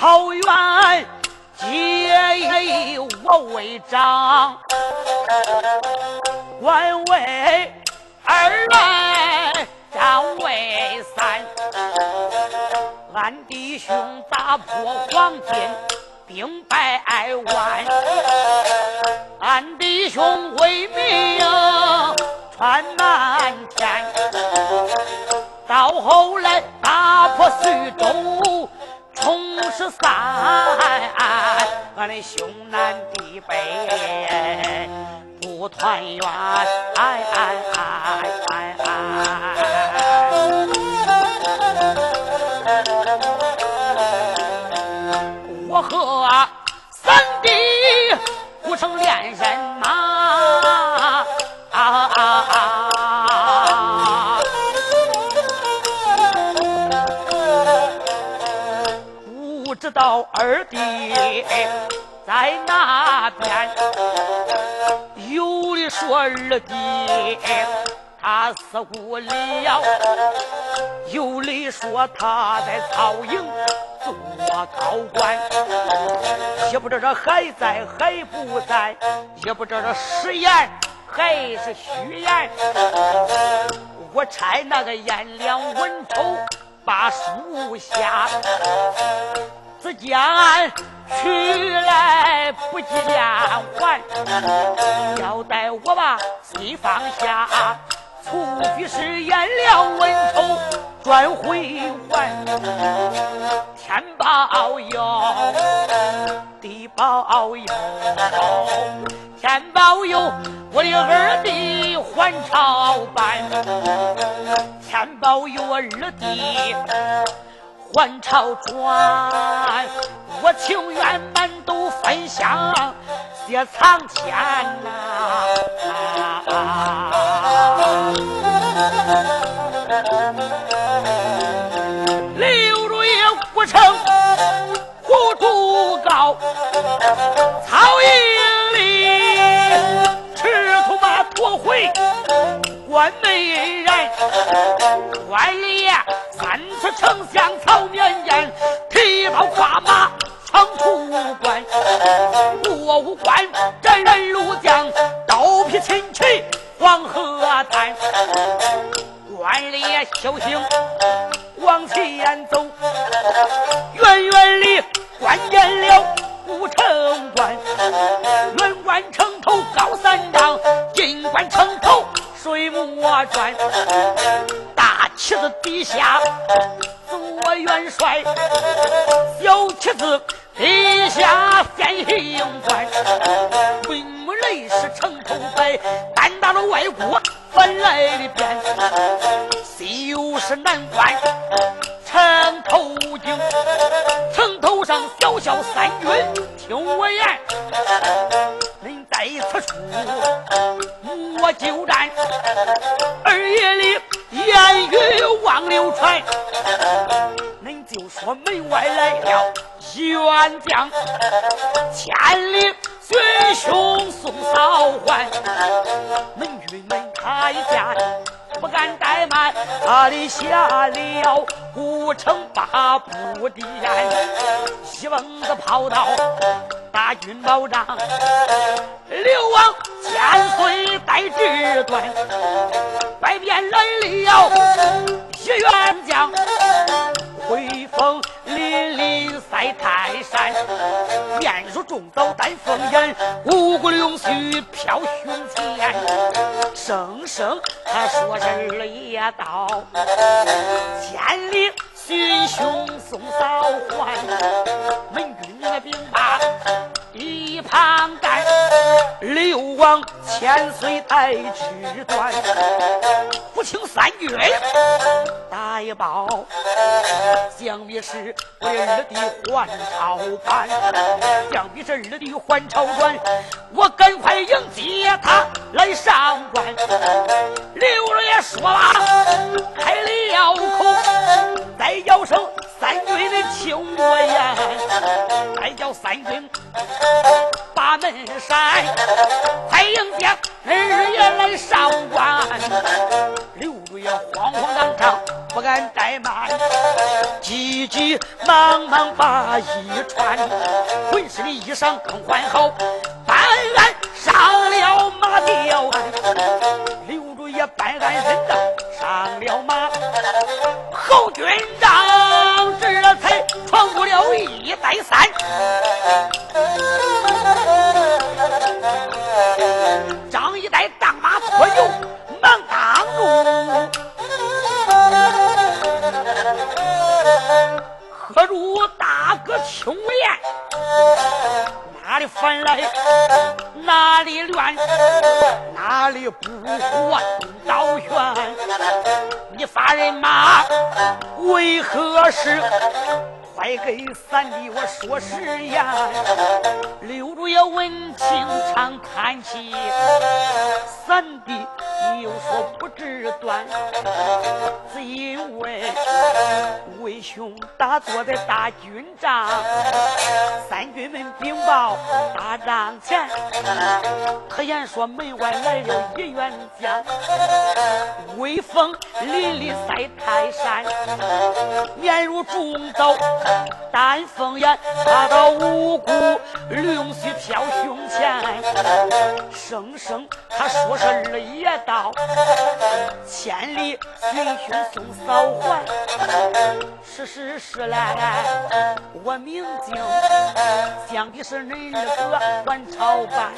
桃园。结义我为长，官为二来，张为三。俺弟兄打破黄金，兵败万。俺弟兄为名传满天，到后来打破徐州。同是三，俺的兄南弟北不团圆。我和三弟不成恋人到二弟在那边，有的说二弟他死不了，有的说他在曹营做高官，也不知道还在还不在，也不知道实言还是虚言。我差那个颜良文丑把书下。只见去来不计连环，交代我把心放下，除非是颜良文丑转回还。天保佑，地保佑，天保佑我的二弟还朝班，天保佑我二弟。还朝转，我情愿满都分享些藏钱呐。刘如意不成胡主高，曹营里赤兔马夺回关美人，官吏三次丞相曹绵延，提刀跨马闯出关，过五关斩人如将，刀劈秦旗黄河滩。官吏修行往前走，远远里关见了五城关，远关城头高三丈，近关城头水墨转。旗子底下做元帅，小旗子底下先行官。文武雷是城头摆，单打了外国翻来的边。西又是南关城头警，城头上小小三军听我言，恁在此处莫久战，二夜里。言语往流传，恁就说门外来了员将，千里寻凶送嫂还。恁郁闷开家，不敢怠慢，他立下了古城八步殿，一蹦子跑到大军保障，流亡千岁待至端。外边来了一员将，威风凛凛赛泰山，面如重枣丹凤眼，五谷龙须飘胸前，声声他说是二爷到，千里军兄送嫂还，门军的兵把一旁干。流亡千岁带吃断，不请三军打一包，想必是为二弟还朝班，想必是二弟还朝转，我赶快迎接他来上官。刘老爷说罢，开了口，再要生三军的请我呀，再叫三军。把门扇，快迎接二爷来上官。刘主爷慌慌张张，不敢怠慢，急急忙忙把衣穿，浑身的衣裳更换好，办案上了马吊。刘主爷办案人呐，上了马，侯军长这才闯过了一带三。一代当马脱牛，忙挡住。何如大哥轻言？哪里烦来？哪里乱？哪里不活刀悬？你发人马为何事？快给三弟我说实言，刘主爷闻情长叹气，三弟你又说不知端，只因为为兄打坐在大军帐，三军们禀报大帐前，可言说门外来了一员将，威风凛凛赛泰山，面如重刀。丹凤眼，他的五谷龙须飘胸前，声声他说是二爷道，千里寻寻送嫂还。是是是来，我明镜，想的是恁二哥还朝办。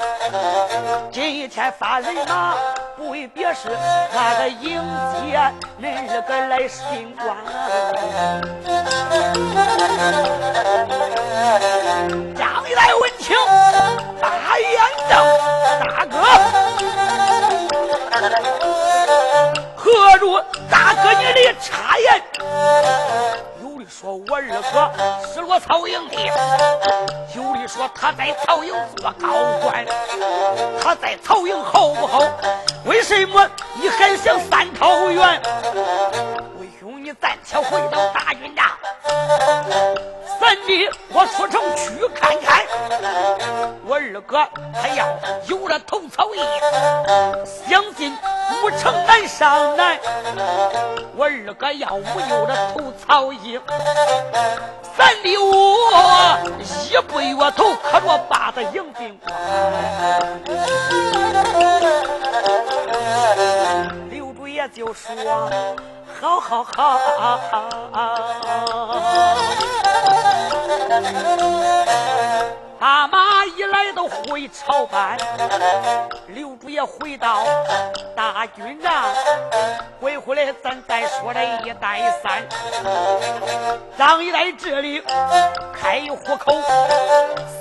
今天发人马，不为别事，那个迎接恁二哥来升官。张一来闻情，大眼瞪，大哥，何如大哥你的插言？有的说我二哥失落曹营的，有的说他在曹营做高官，他在曹营好不好？为什么你还想三桃园？你暂且回到大云帐。三弟，我出城去看看。我二哥他要有了头草衣，相信五城难上难。我二哥要没有了头草衣，三弟我一不月头可着把子迎进关。刘主爷就说：好好好。阿妈一来都回朝班，刘主爷回到大军帐，回回来咱再说这一带三。让一在这里开户口，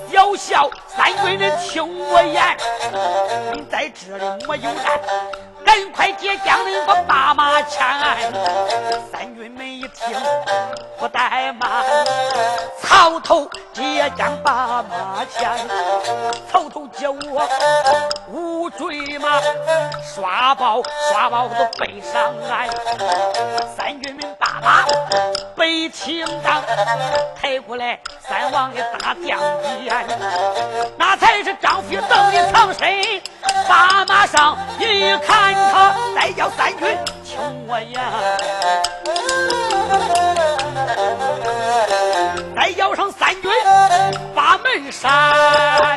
小小三军人听我言，你在这里没有难，赶快接将人把马牵。三军们一听不怠慢，曹头接将把马。牵，草，头接我五坠马，刷包刷包都背上来。三军们把马背青帐，抬过来三王的大将眼，那才是张飞等的藏身。把马上一看他，再叫三军听我言，再叫上三军。把门扇，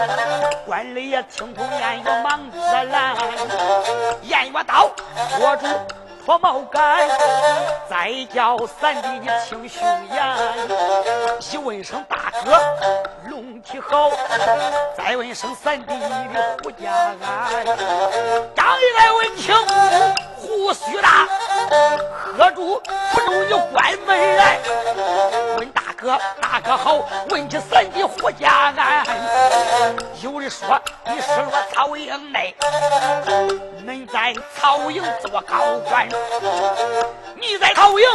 心点，官吏也听从言语忙着来。言曰道：我主脱毛杆，再叫三弟你听凶言。一问声大哥龙体好，再问声三弟的胡家安。张一来闻听胡须大，喝住不中就关门来。问哥，大哥好，问起三弟胡家安。有人说你是落曹营内，恁在曹营做高官。你在曹营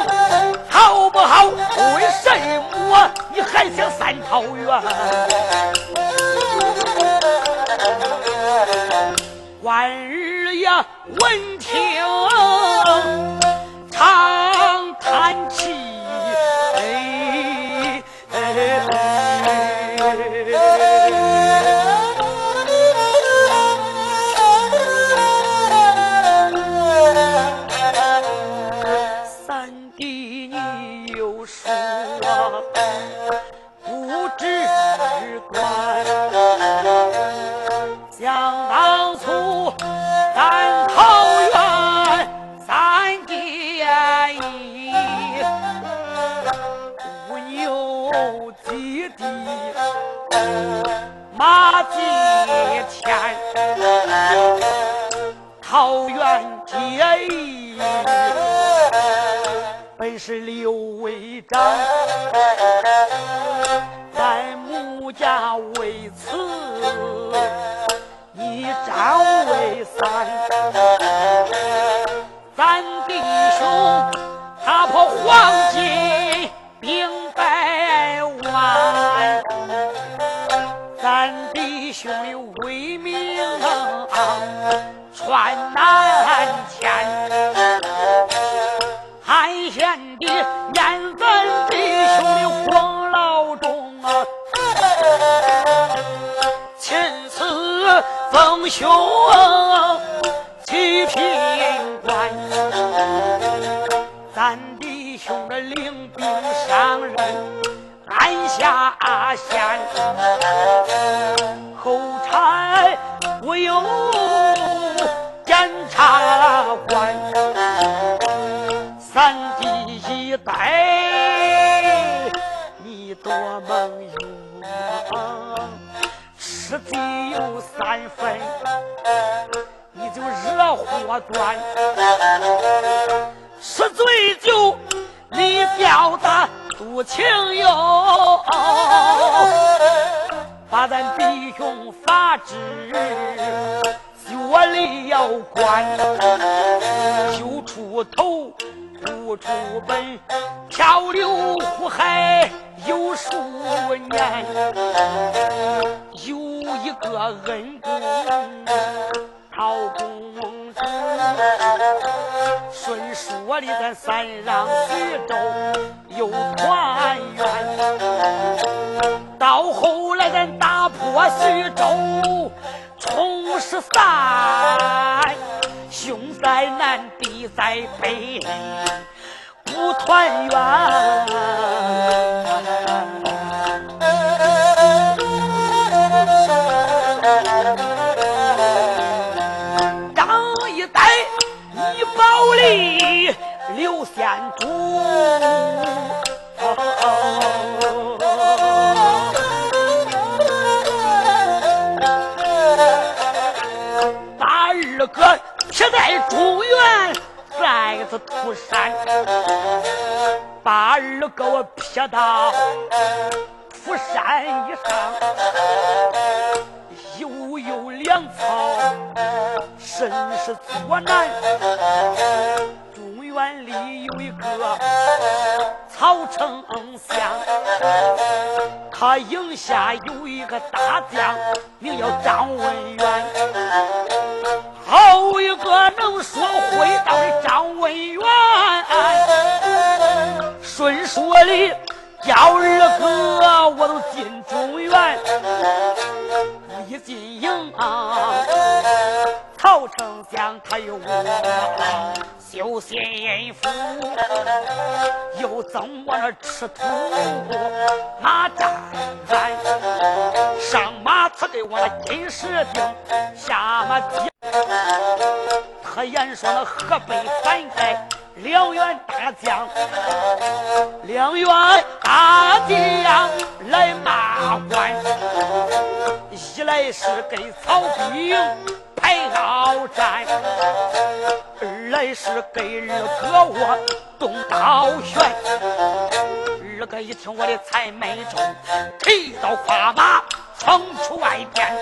好不好？为什么你还想三桃园？官儿呀，闻听惹祸端；吃醉酒，你表达多情哟，把咱弟兄法治。我里要关，就出头不出本，漂流湖海有数年。有一个恩公陶公主，顺说的咱三让徐州有团圆，到后来咱打破徐州。冲十三，兄在南，弟在北，不团圆。到土山以上，悠悠粮草，甚是作难。中原里有一个曹丞相，他营下有一个大将，名叫张文远。他有我修仙符，又赠我那赤兔马战，上。给我那金石钉下马蹄。他言说那河北反开两员大将，两员大将来骂官，一来是给曹兵排高战，二来是给二哥我动刀悬。二哥一听我的才没中，提刀跨马闯出外边，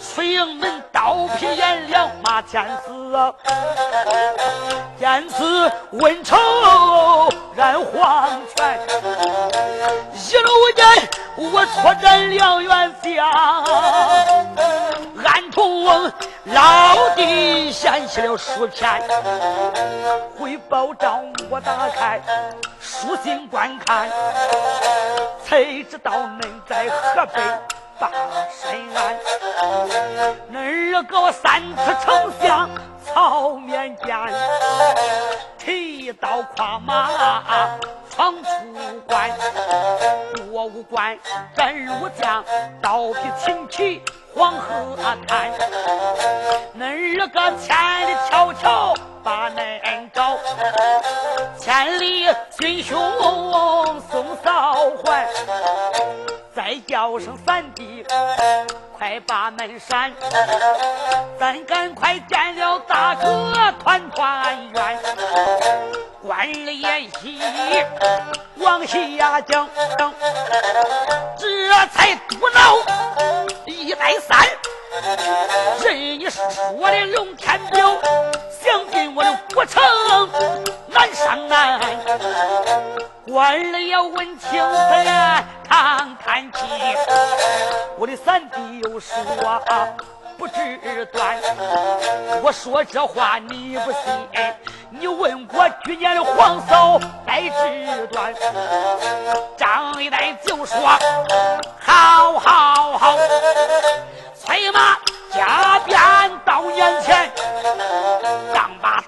出营门刀劈颜良马见死，见死问仇染黄泉，一路间我出战两员将，暗通老弟掀起了书篇，回报账我打开。书信观看，才知道恁在河北大山岸，恁二哥三次丞相曹面见，提刀跨马闯出关，过五关斩六将，刀劈秦旗黄河滩，恁二哥千里迢迢把恁找。千里军兄送嫂还，再叫声三弟，快把门闪，咱赶快见了大哥团团圆。关了演戏往下讲，这才嘟恼一代三，人你说的龙天表，想进我的古城。难上难，官儿要问青天看看气。我的三弟又说不知端，我说这话你不信，你问过去年的黄嫂该知端。张一代就说好好好，催马加鞭到眼前。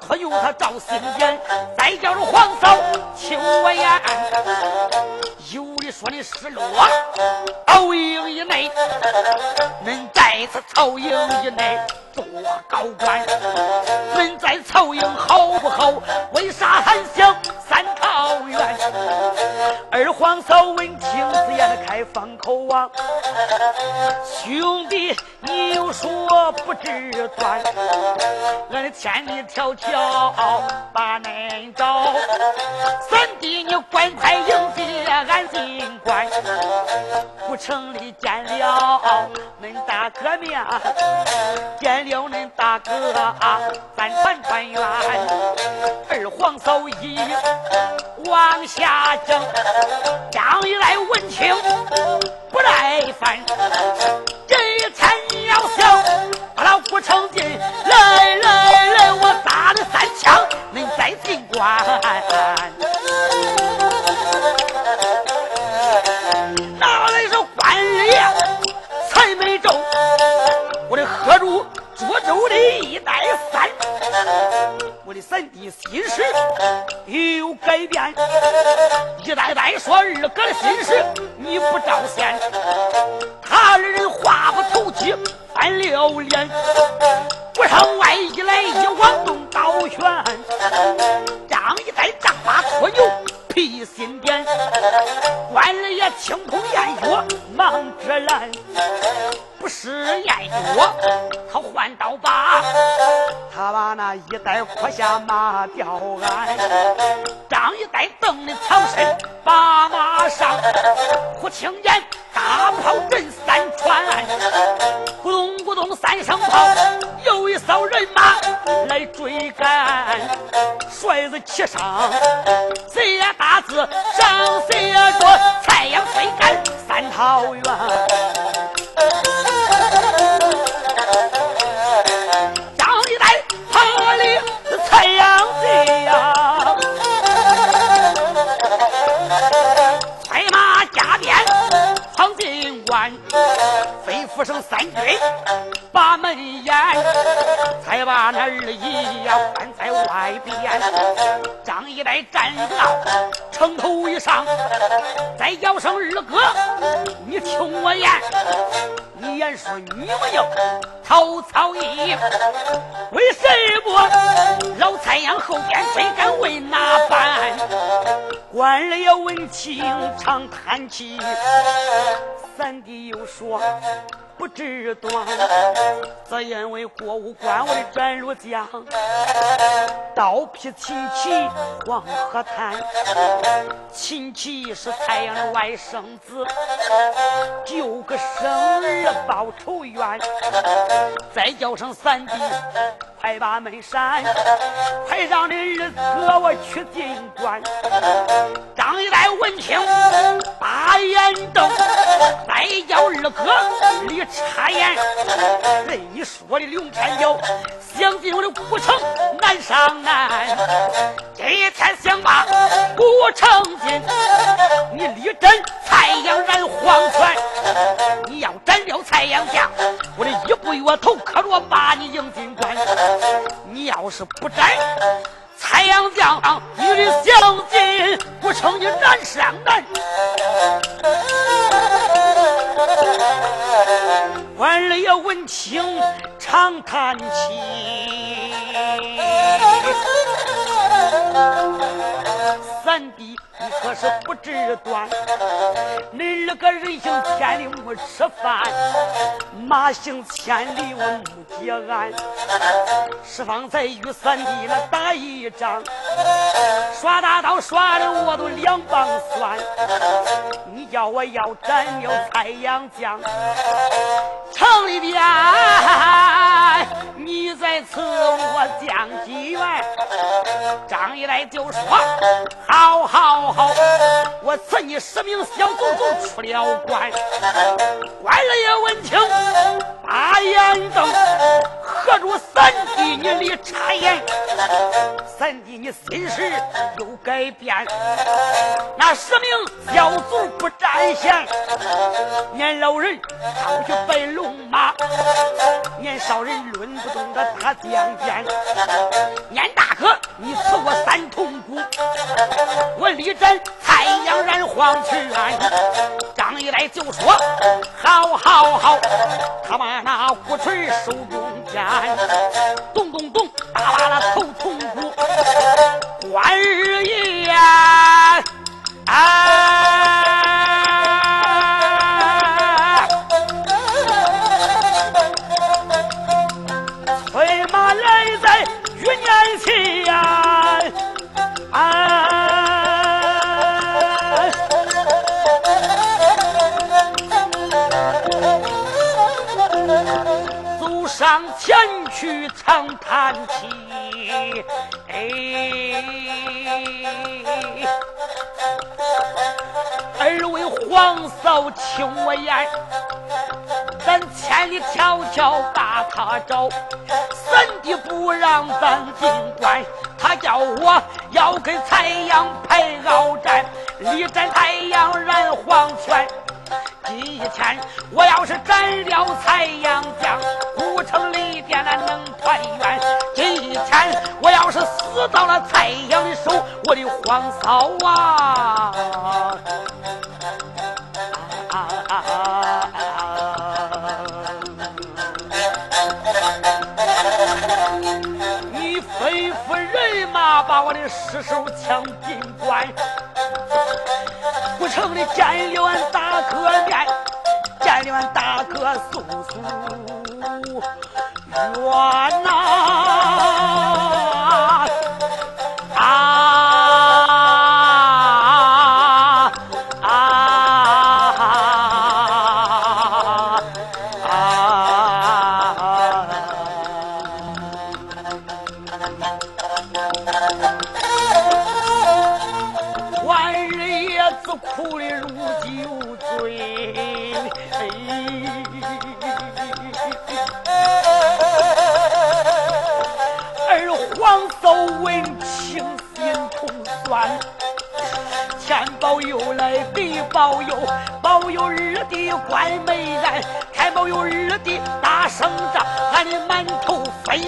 他用他赵心眼，再叫着黄嫂亲我言。有的说你失落，曹营以内，恁在此曹营以内做高官，恁在曹营好不好？为啥还想三桃园？二黄嫂闻听此言，开放口啊，兄弟，你又说不知端，俺千里迢迢把恁找，三弟你赶快迎接俺进关，不城里见了恁大哥面，见了恁大哥啊，咱团团圆。二皇嫂一往下讲。张一来问清不耐烦，哥的心事你不照现，他二人话不投机翻了脸，不上外一来一往动刀拳，张一代丈八拖牛披心点，关二爷清空验药忙着来。不是燕国，他换刀把，他把那一带胯下马吊鞍，青烟大炮震三川，咕咚咕咚三声炮，有一艘人马来追赶，帅子骑上，贼呀大字上吩咐声三军把门掩，才把那二爷呀关在外边。张一代站到城头以上，再叫声二哥，你听我言，你言说你没有曹操义，为什么老蔡阳后边追赶为哪般？官儿也问清长叹气。三弟又说不知端，只因为过五关我的斩入江，刀劈秦琪黄河滩。秦琪是太阳的外甥子，救个生儿报仇冤。再叫声三弟，快把门扇，快让你儿子我去进关。张一代闻听，把眼瞪。再叫二哥你插言，人一说的刘天角，想进我的古城难上难。今天想把古城进，你力斩蔡阳染黄泉。你要斩了蔡阳家，我的一步月头可着把你迎进关。你要是不摘蔡阳将，你的想进古城你难上难。官儿也闻听，长叹气。三弟。你可是不知端，你二个人行千里没吃饭，马行千里我不结案。十方才与三弟那打一仗，耍大刀耍的我都两棒酸。你叫我要斩了蔡阳将，城里边你在此我将几元。张一来就说好好。好，我赐你十名小卒卒出了关。官人也闻听，把眼瞪，合住三弟你的插言。三弟你心事有改变，那十名小卒不占闲。年老人他去拜龙马，年少人抡不动的大将鞭。年大哥你赐我三通鼓，我立。太阳染黄泉，张一来就说：“好好好！”他把那鼓槌手中掂，咚咚咚，打完了头王嫂听我言，咱千里迢迢把他找，三弟不让咱进关，他叫我要跟太阳排鏖战，力战太阳染黄泉。今天我要是斩了蔡阳将，古城里边那能团圆。今天我要是死到了蔡阳的手，我的皇嫂啊！吩咐人马把我的尸首抢进关。不成的见了俺大哥面，见了俺大哥速速冤呐！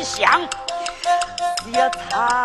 香也苍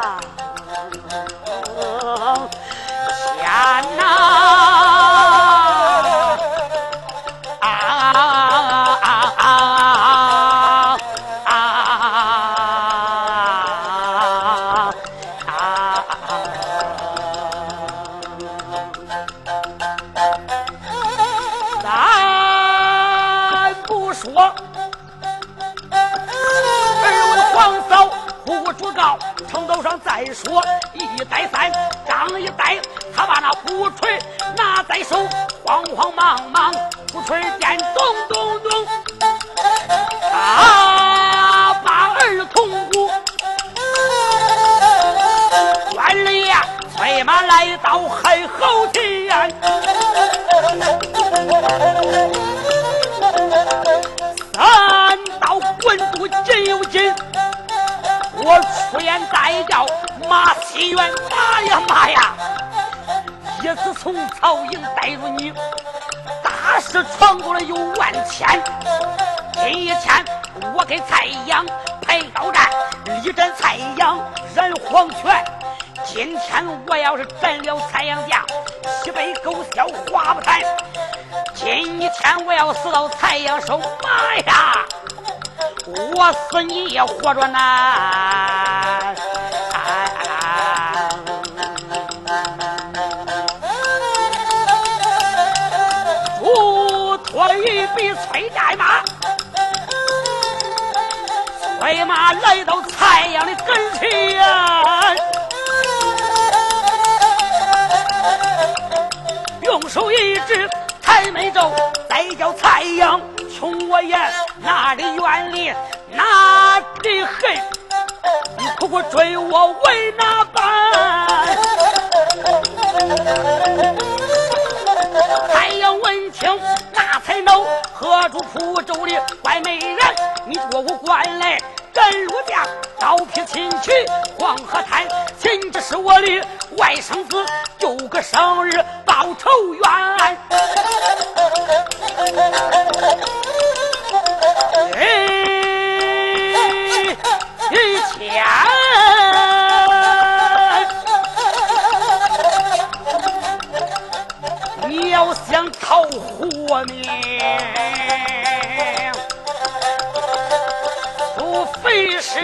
一带，他把那鼓槌拿在手，慌慌忙忙，鼓槌点咚咚咚，啊把儿童鼓，关了呀，催马来到海后天，我出言代叫马西元，妈呀妈呀！一次从曹营带入你，大事传过了有万千。今天我给蔡阳排高战，力战蔡阳染黄泉。今天我要是斩了蔡阳家，西北狗啸话不谈。今天我要死到蔡阳手，妈呀！我死你也活着难，嘱托一笔催战马，催马来到蔡阳的跟前，用手一指抬眉州，再叫蔡阳。穷我言，哪里怨里哪里恨？你苦苦追我为哪般？太阳问清那才能，喝住蒲州的怪美人，你若无关来赶入家，刀劈亲去黄河滩，亲这是我的外甥子，就个生日报仇冤。一千，你要想讨活命，除非是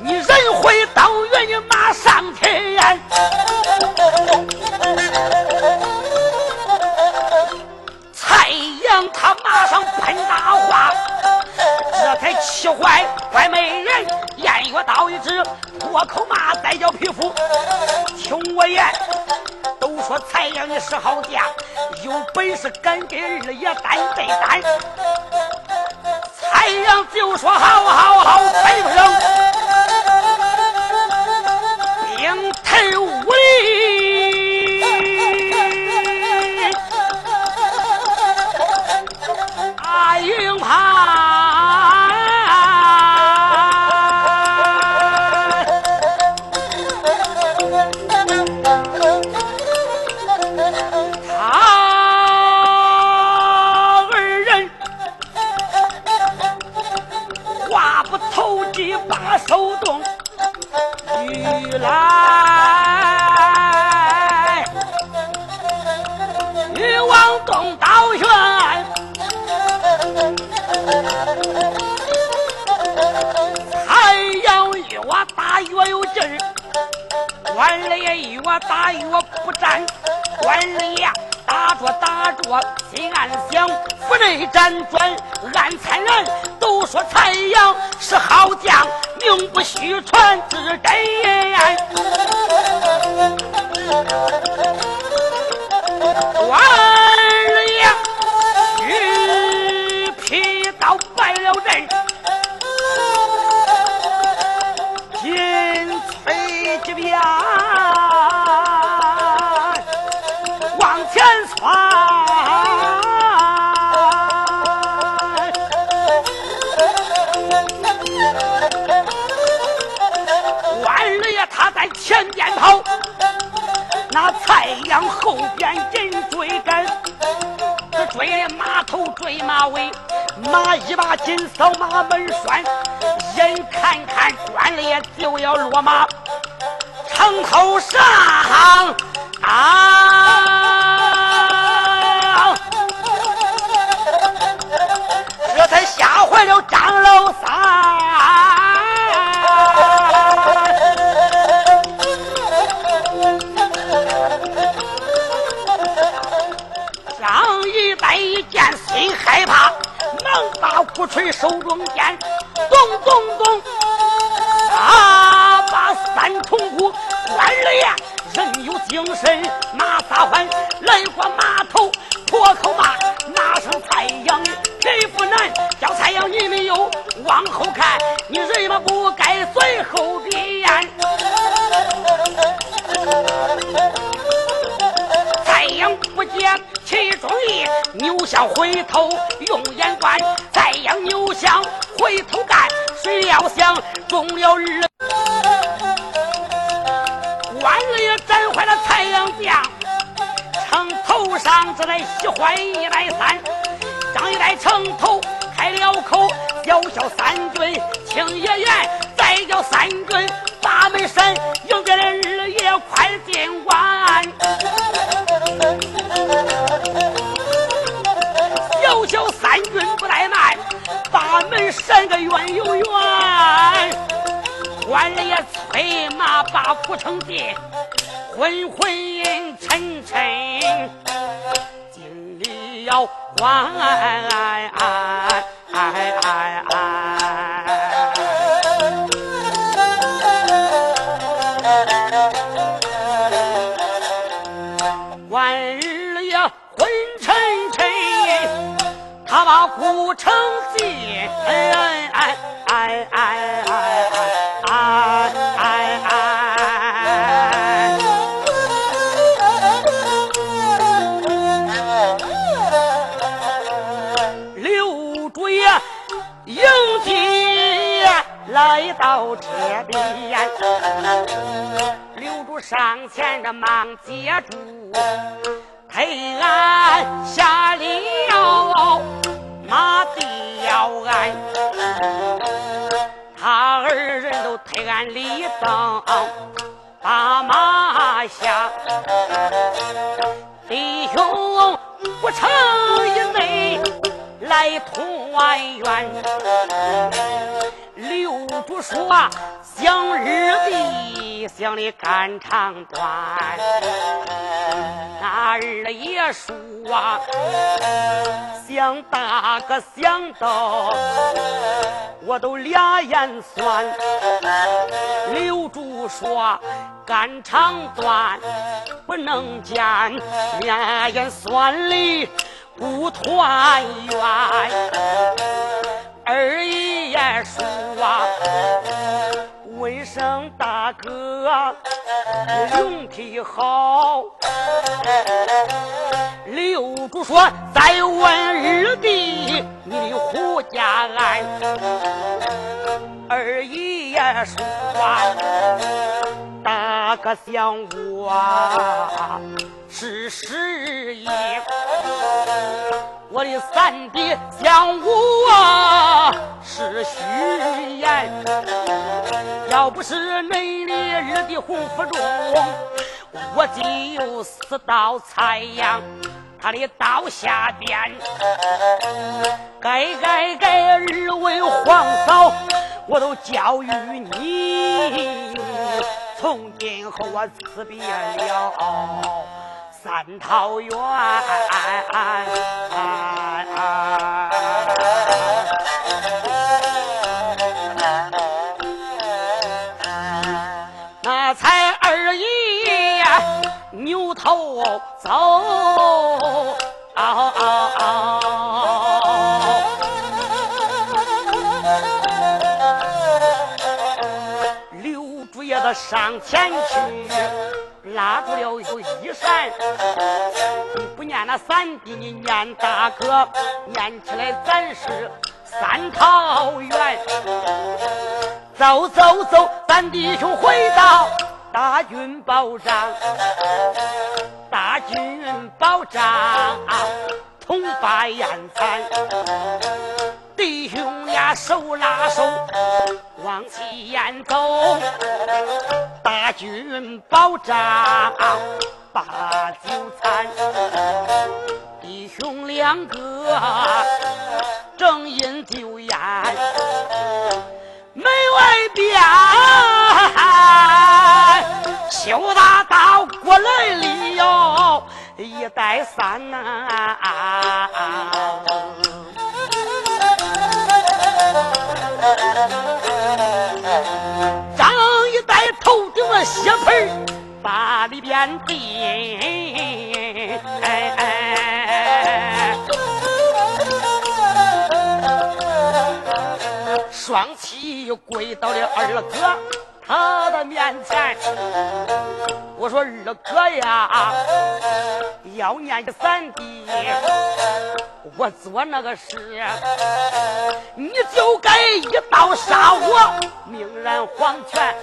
你人会当元，你马上天。气坏坏美人，言月刀一指，破口骂，再叫匹夫。听我言，都说蔡阳你是好将，有本事敢给二爷单对单。蔡阳就说好好好，蔡不成，兵退无追马头追马尾，马一把紧扫马门栓，眼看看关猎就要落马，城头上啊，这才吓坏了张老三。把鼓槌手中剑，咚咚咚，啊！把三重鼓关了呀！人有精神，马撒欢，来过码头，破口骂，骂声太阳谁不难？叫太阳你没有往后看，你人么不该随后边。太阳不见。其中意，扭向回头用眼观，再让扭向回头干，谁料想中了二，关了也斩坏了太阳将，城头上这来喜欢一来三，张一来城头开了口，要叫三军青爷爷，再叫三军八门山，迎别人二爷快进三个冤有冤，官也催马把府城进，昏昏沉沉，心里要还。古城进，哎哎哎哎哎哎哎哎！刘主爷迎接来到这边，刘主上前的忙接住，陪俺下了。马的要鞍，他二人都推俺李登，把马下。弟兄不成一内来团圆。刘主说想日弟，想的肝肠断。那二爷说啊，想大哥想到，我都俩眼酸。刘主说肝肠断不能见，俩眼酸里不团圆。二爷说啊。为声大哥容体好，刘主说再问二弟你的胡家安，二爷说大哥想我是十一，我的三弟姜武啊是虚言。要不是恁的二弟洪福中，我今有死到蔡阳他的刀下边。该该该，二位皇嫂，我都教育你，从今后我辞别了三桃园，那才二爷扭头走，刘啊爷子上前去。拉住了有一扇。你不念那三弟，你念大哥，念起来咱是三桃园。走走走，咱弟兄回到。大军保障，大军保障，同把宴餐。弟兄俩手拉手往前走，大军保障把酒餐。弟兄两个正饮酒宴，门外边邱大大过来了，一带三呐。血盆，把里边钉。双膝跪到了二哥他的面前，我说二哥呀，要念三弟，我做那个事，你就该一刀杀我，命染黄泉。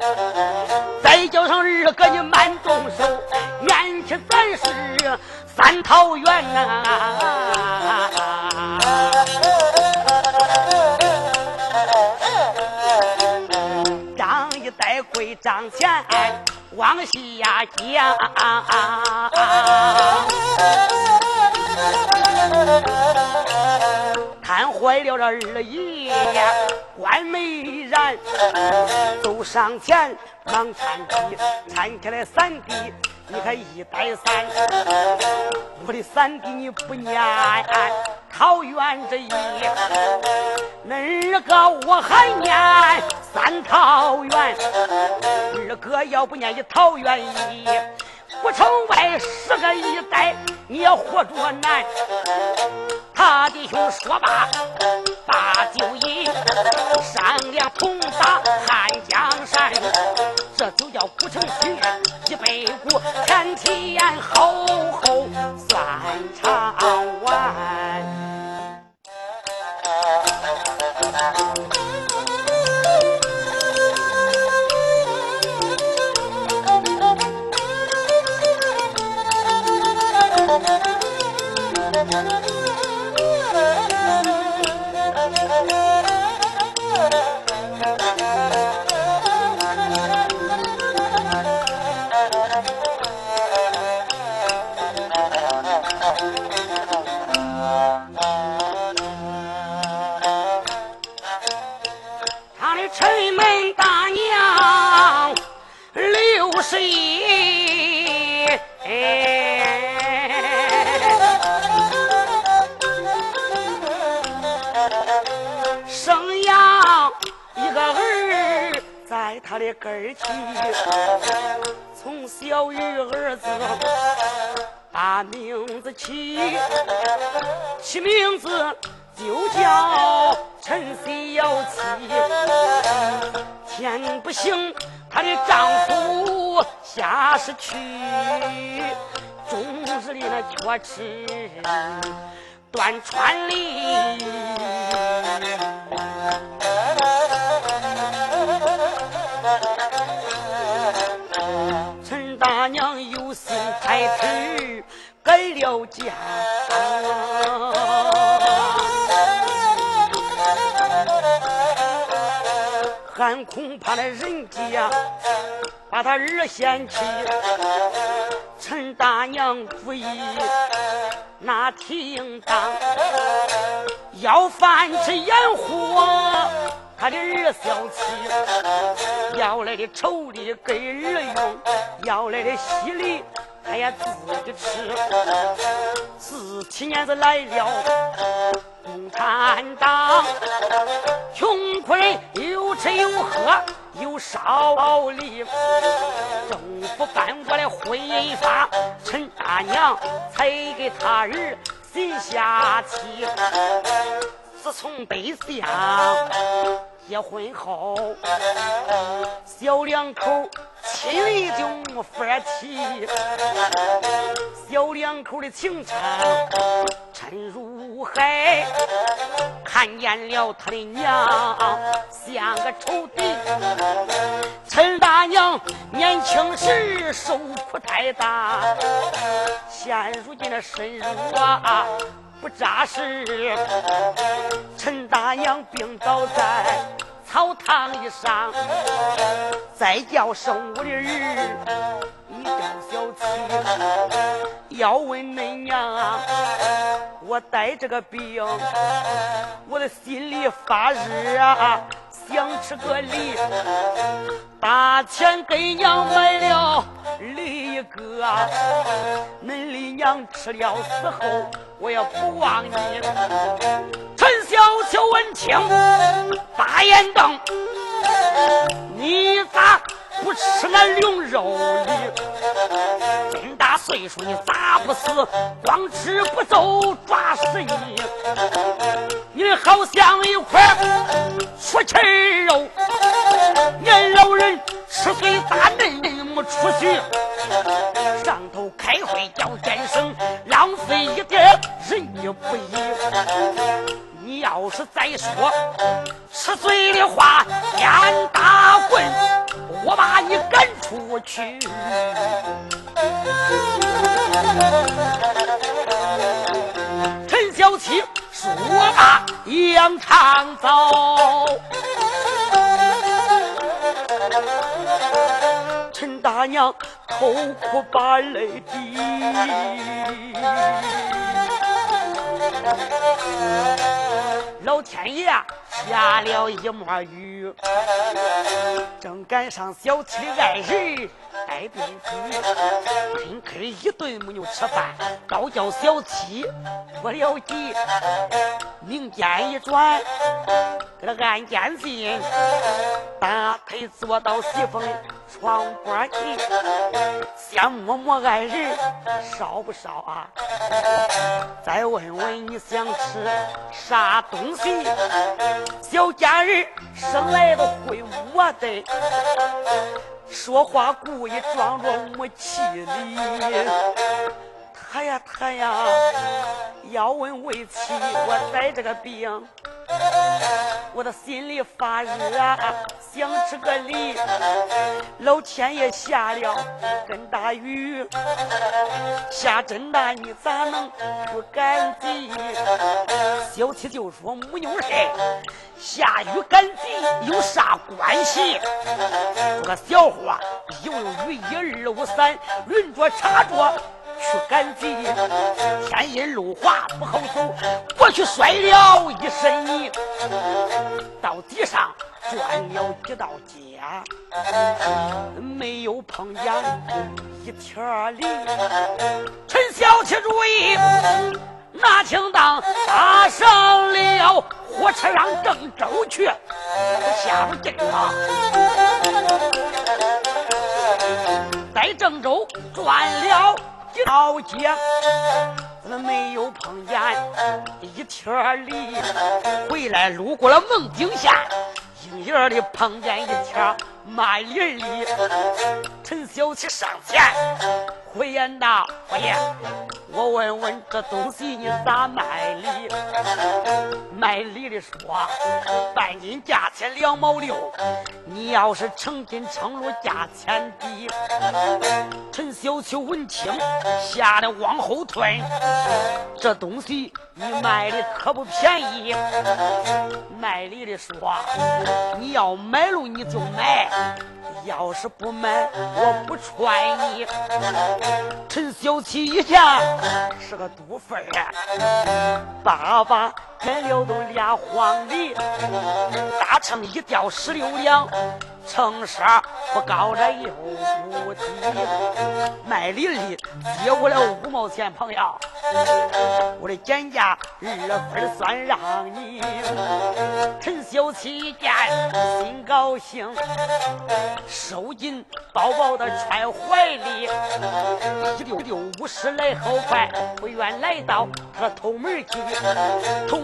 再叫上二哥你慢动手，念起咱是三桃园呐。跪帐前往下讲，看坏了这二爷，关美然走上前，忙搀起，搀起来三弟，你还一呆三，我的三弟你不念。桃园这一，恁二哥我还念三桃园，二哥要不念一桃园一，不成外十个一代你也活着难。他弟兄说罢，把酒饮，商量同打汉江山，这就叫古城许愿一杯古，前前后后算唱完。来了家，还恐怕那人家把他儿嫌弃。陈大娘不依，那听当要饭吃烟火。他的儿小气，要来的丑礼给儿用，要来的喜礼他也自己吃。四七年子来了共产党，穷苦人有吃有喝有少礼，政府颁过来婚姻法，陈大娘才给他儿心下气。自从北乡结婚后，小两口心里就没法提。小两口的情长沉如海，看见了他的娘像个仇敌。陈大娘年轻时受苦太大，现如今的身弱啊不扎实。陈大娘病倒在草堂以上，再叫生我的儿。你叫小七，要问恁娘啊，我带这个病，我的心里发热啊，想吃个梨，大钱给娘买了梨一个，恁的娘吃了死后，我也不忘你。陈小秋闻听，大眼瞪，你咋？不吃俺龙肉哩，真大岁数你咋不死？光吃不走抓死你！你好像一块出气肉，年老人吃碎咋嫩嫩没出息？上头开会叫先生，浪费一点人也不依。你要是再说吃碎的话，天大棍，我把你赶出去。陈小七说罢，扬长走。陈大娘痛哭把泪滴。老天爷下了一抹雨，正赶上小七的爱人带病去，真可一顿没有吃饭，倒叫小七不了急。明间一转，给他按肩信，大腿坐到西风床边去，先摸摸爱人烧不烧啊？再问问你想吃啥东西？小家人生来都会我的，说话故意装作没气力。他呀他呀，要问为妻，我带这个病。我的心里发热，想吃个梨。老天爷下了真大雨，下真大，你咋能不赶集？小七就说：“母牛事，下雨赶集有啥关系？”这个小伙又有雨一二五三，轮着插着。去赶集，天阴路滑不好走，过去摔了一身泥，到地上钻了几道痂，没有碰见一条梨。陈小七注意，哪听当搭上了火车上郑州去，下不进啊，在郑州转了。一道街，没有碰见一天里？回来路过了孟津县，硬眼的碰见一条卖梨的。陈小七上前回言道：“佛爷，我问问这东西你咋卖哩？”卖梨的说：“半斤价钱两毛六，你要是成斤称入价钱低。”陈小秋闻听，吓得往后退。这东西你卖的可不便宜。卖梨的说：“你要买了你就买，要是不买。”我不踹你，陈小七一下是个赌分儿，爸爸买了都俩黄梨，大秤一吊十六两，秤色不高这又不低，卖梨的接过了五毛钱，朋友我的减价二分算让你。陈小七见心高兴，收紧包包的揣怀里，一溜溜五十来好快，不愿来到他头门去。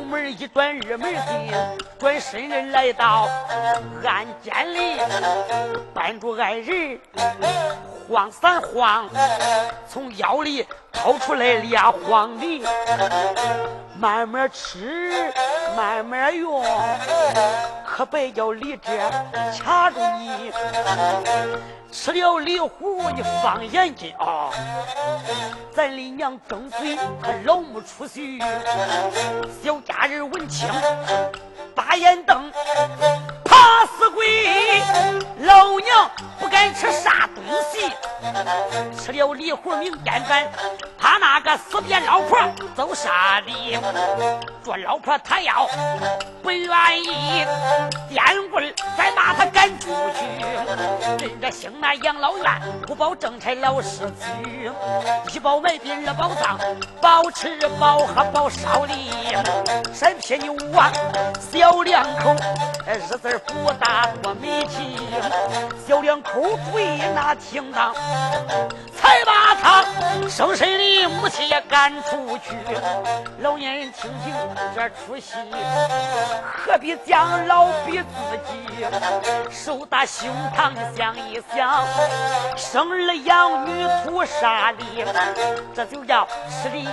门一转二门进，转身人来到暗间里，扳住爱人晃三晃，从腰里掏出来俩黄梨。慢慢吃，慢慢用，可别叫李哲卡住你。吃了李糊，你放眼睛啊！咱李娘跟随他老母出去。小家人闻听，把眼瞪，怕死鬼！老娘不敢吃啥东西，吃了梨糊明天饭。怕那个死变老婆走啥里？说老婆她要不愿意，电棍再把他赶出去。人这兴南养老院不保正差老司机，一包买饼二包脏，保吃保喝保烧礼。山撇牛啊，小两口，日子不大多没气，小两口嘴那听当，才把他生身的。母亲也赶出去，老年人听听这出戏，何必将老比自己？手打胸膛想一想，生儿养女图啥哩？这就叫吃力。